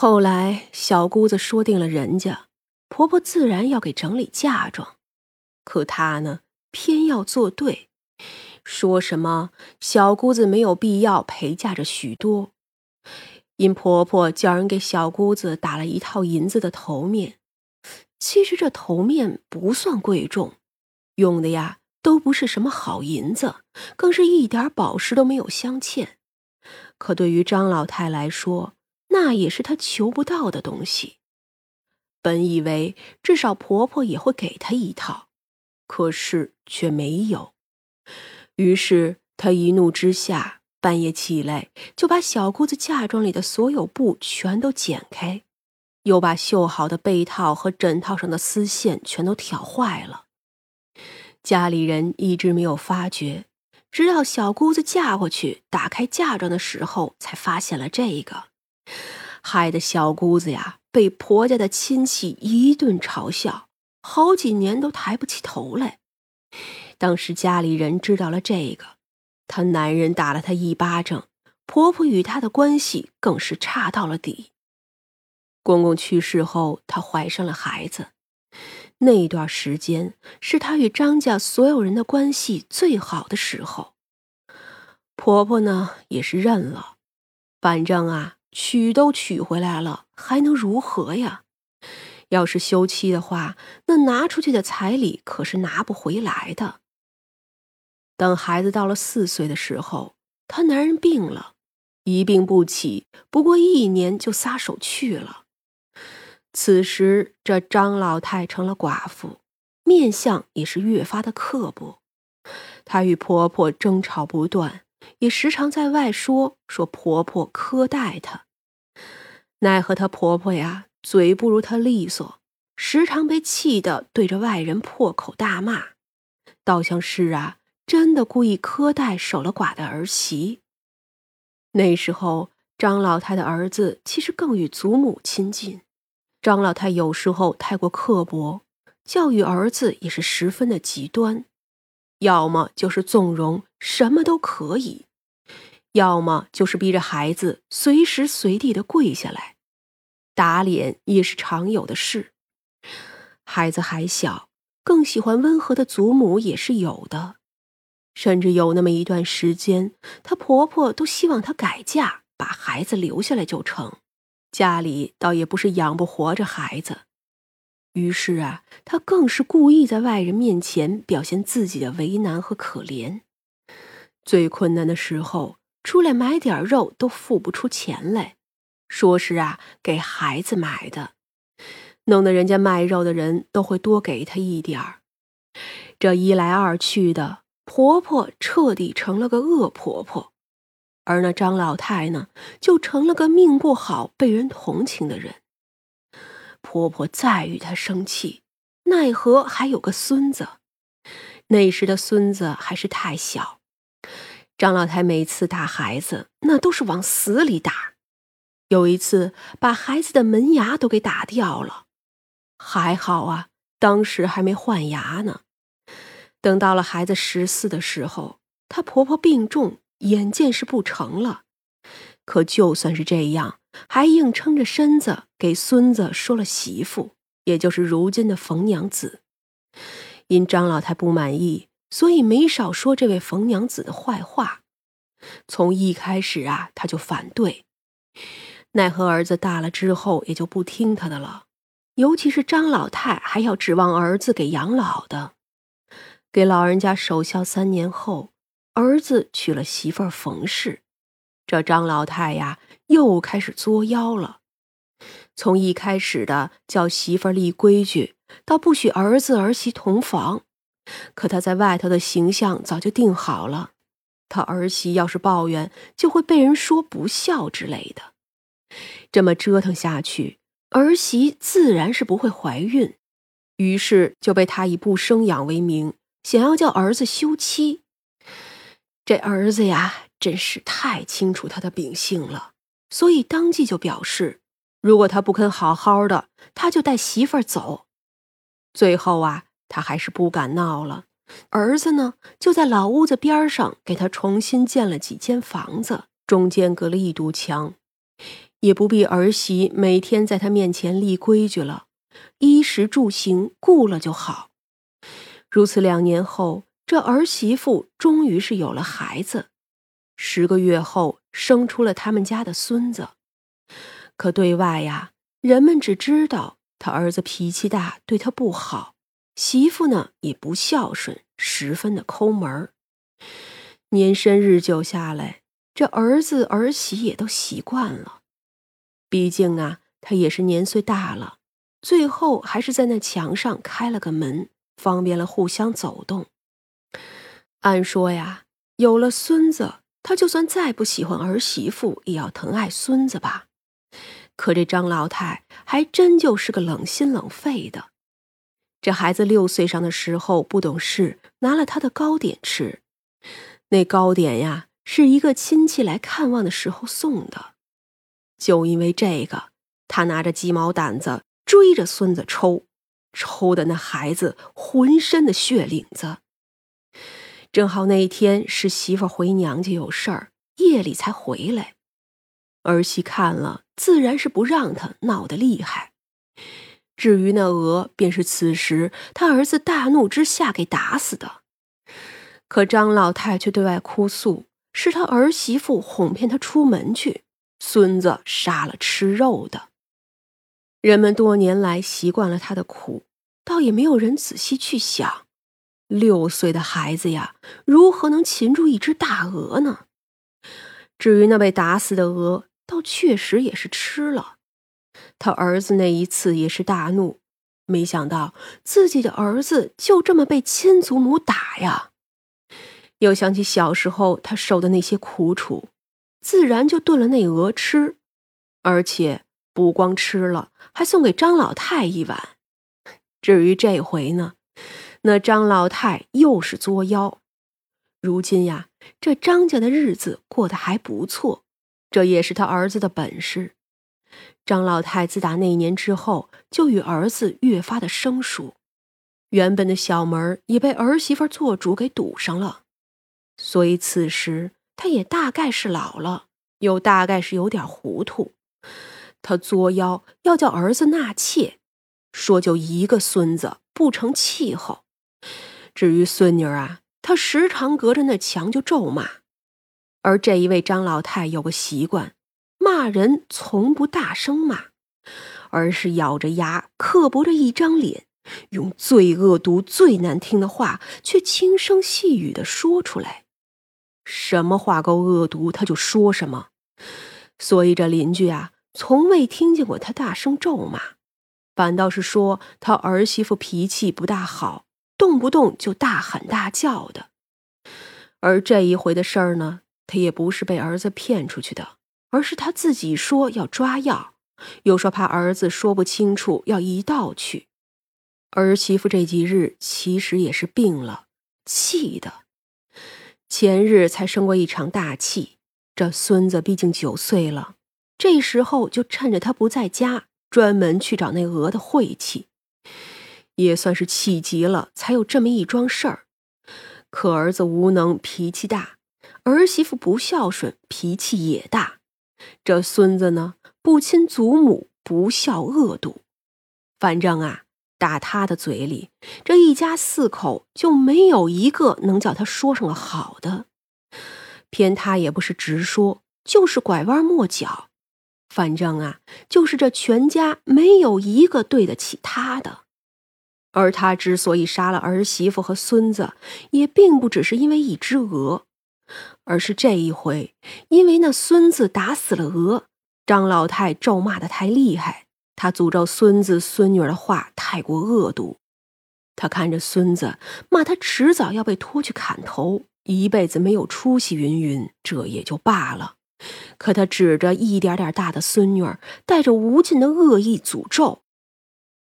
后来小姑子说定了人家，婆婆自然要给整理嫁妆，可她呢，偏要作对，说什么小姑子没有必要陪嫁着许多，因婆婆叫人给小姑子打了一套银子的头面，其实这头面不算贵重，用的呀都不是什么好银子，更是一点宝石都没有镶嵌，可对于张老太来说。那也是她求不到的东西。本以为至少婆婆也会给她一套，可是却没有。于是她一怒之下，半夜起来就把小姑子嫁妆里的所有布全都剪开，又把绣好的被套和枕套上的丝线全都挑坏了。家里人一直没有发觉，直到小姑子嫁过去，打开嫁妆的时候，才发现了这个。害得小姑子呀，被婆家的亲戚一顿嘲笑，好几年都抬不起头来。当时家里人知道了这个，她男人打了她一巴掌，婆婆与她的关系更是差到了底。公公去世后，她怀上了孩子，那段时间是她与张家所有人的关系最好的时候。婆婆呢，也是认了，反正啊。娶都娶回来了，还能如何呀？要是休妻的话，那拿出去的彩礼可是拿不回来的。等孩子到了四岁的时候，她男人病了，一病不起，不过一年就撒手去了。此时，这张老太成了寡妇，面相也是越发的刻薄。她与婆婆争吵不断。也时常在外说说婆婆苛待她，奈何她婆婆呀嘴不如她利索，时常被气得对着外人破口大骂，倒像是啊真的故意苛待守了寡的儿媳。那时候张老太的儿子其实更与祖母亲近，张老太有时候太过刻薄，教育儿子也是十分的极端。要么就是纵容，什么都可以；要么就是逼着孩子随时随地的跪下来，打脸也是常有的事。孩子还小，更喜欢温和的祖母也是有的，甚至有那么一段时间，她婆婆都希望她改嫁，把孩子留下来就成，家里倒也不是养不活这孩子。于是啊，他更是故意在外人面前表现自己的为难和可怜。最困难的时候，出来买点肉都付不出钱来，说是啊给孩子买的，弄得人家卖肉的人都会多给他一点儿。这一来二去的，婆婆彻底成了个恶婆婆，而那张老太呢，就成了个命不好、被人同情的人。婆婆再与她生气，奈何还有个孙子。那时的孙子还是太小，张老太每次打孩子，那都是往死里打。有一次，把孩子的门牙都给打掉了。还好啊，当时还没换牙呢。等到了孩子十四的时候，她婆婆病重，眼见是不成了。可就算是这样。还硬撑着身子给孙子说了媳妇，也就是如今的冯娘子。因张老太不满意，所以没少说这位冯娘子的坏话。从一开始啊，他就反对。奈何儿子大了之后，也就不听他的了。尤其是张老太还要指望儿子给养老的，给老人家守孝三年后，儿子娶了媳妇冯氏。这张老太呀。又开始作妖了，从一开始的叫媳妇立规矩，到不许儿子儿媳同房，可他在外头的形象早就定好了。他儿媳要是抱怨，就会被人说不孝之类的。这么折腾下去，儿媳自然是不会怀孕，于是就被他以不生养为名，想要叫儿子休妻。这儿子呀，真是太清楚他的秉性了。所以当即就表示，如果他不肯好好的，他就带媳妇儿走。最后啊，他还是不敢闹了。儿子呢，就在老屋子边上给他重新建了几间房子，中间隔了一堵墙。也不必儿媳每天在他面前立规矩了，衣食住行顾了就好。如此两年后，这儿媳妇终于是有了孩子，十个月后生出了他们家的孙子。可对外呀，人们只知道他儿子脾气大，对他不好；媳妇呢也不孝顺，十分的抠门儿。年深日久下来，这儿子儿媳也都习惯了。毕竟啊，他也是年岁大了，最后还是在那墙上开了个门。方便了互相走动。按说呀，有了孙子，他就算再不喜欢儿媳妇，也要疼爱孙子吧。可这张老太还真就是个冷心冷肺的。这孩子六岁上的时候不懂事，拿了他的糕点吃。那糕点呀，是一个亲戚来看望的时候送的。就因为这个，他拿着鸡毛掸子追着孙子抽。抽的那孩子浑身的血领子。正好那一天是媳妇回娘家有事儿，夜里才回来。儿媳看了，自然是不让他，闹得厉害。至于那鹅，便是此时他儿子大怒之下给打死的。可张老太却对外哭诉，是他儿媳妇哄骗他出门去，孙子杀了吃肉的。人们多年来习惯了他的苦，倒也没有人仔细去想，六岁的孩子呀，如何能擒住一只大鹅呢？至于那被打死的鹅，倒确实也是吃了。他儿子那一次也是大怒，没想到自己的儿子就这么被亲祖母打呀。又想起小时候他受的那些苦楚，自然就炖了那鹅吃，而且。不光吃了，还送给张老太一碗。至于这回呢，那张老太又是作妖。如今呀，这张家的日子过得还不错，这也是他儿子的本事。张老太自打那年之后，就与儿子越发的生疏，原本的小门也被儿媳妇做主给堵上了。所以此时他也大概是老了，又大概是有点糊涂。他作妖要叫儿子纳妾，说就一个孙子不成气候。至于孙女啊，她时常隔着那墙就咒骂。而这一位张老太有个习惯，骂人从不大声骂，而是咬着牙，刻薄着一张脸，用最恶毒、最难听的话，却轻声细语的说出来。什么话够恶毒，他就说什么。所以这邻居啊。从未听见过他大声咒骂，反倒是说他儿媳妇脾气不大好，不动就大喊大叫的。而这一回的事儿呢，他也不是被儿子骗出去的，而是他自己说要抓药，又说怕儿子说不清楚，要一道去。儿媳妇这几日其实也是病了，气的。前日才生过一场大气，这孙子毕竟九岁了。这时候就趁着他不在家，专门去找那鹅的晦气，也算是气急了，才有这么一桩事儿。可儿子无能，脾气大；儿媳妇不孝顺，脾气也大。这孙子呢，不亲祖母，不孝恶毒。反正啊，打他的嘴里，这一家四口就没有一个能叫他说上个好的。偏他也不是直说，就是拐弯抹角。反正啊，就是这全家没有一个对得起他的。而他之所以杀了儿媳妇和孙子，也并不只是因为一只鹅，而是这一回，因为那孙子打死了鹅，张老太咒骂的太厉害，他诅咒孙子孙女的话太过恶毒。他看着孙子骂他迟早要被拖去砍头，一辈子没有出息，云云，这也就罢了。可他指着一点点大的孙女儿，带着无尽的恶意诅咒，